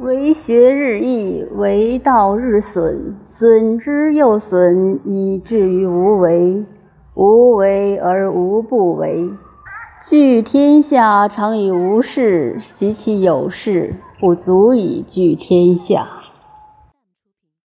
为学日益为道日损损之又损以至于无为。无为而无不为。居天下常以无事及其有事不足以居天下。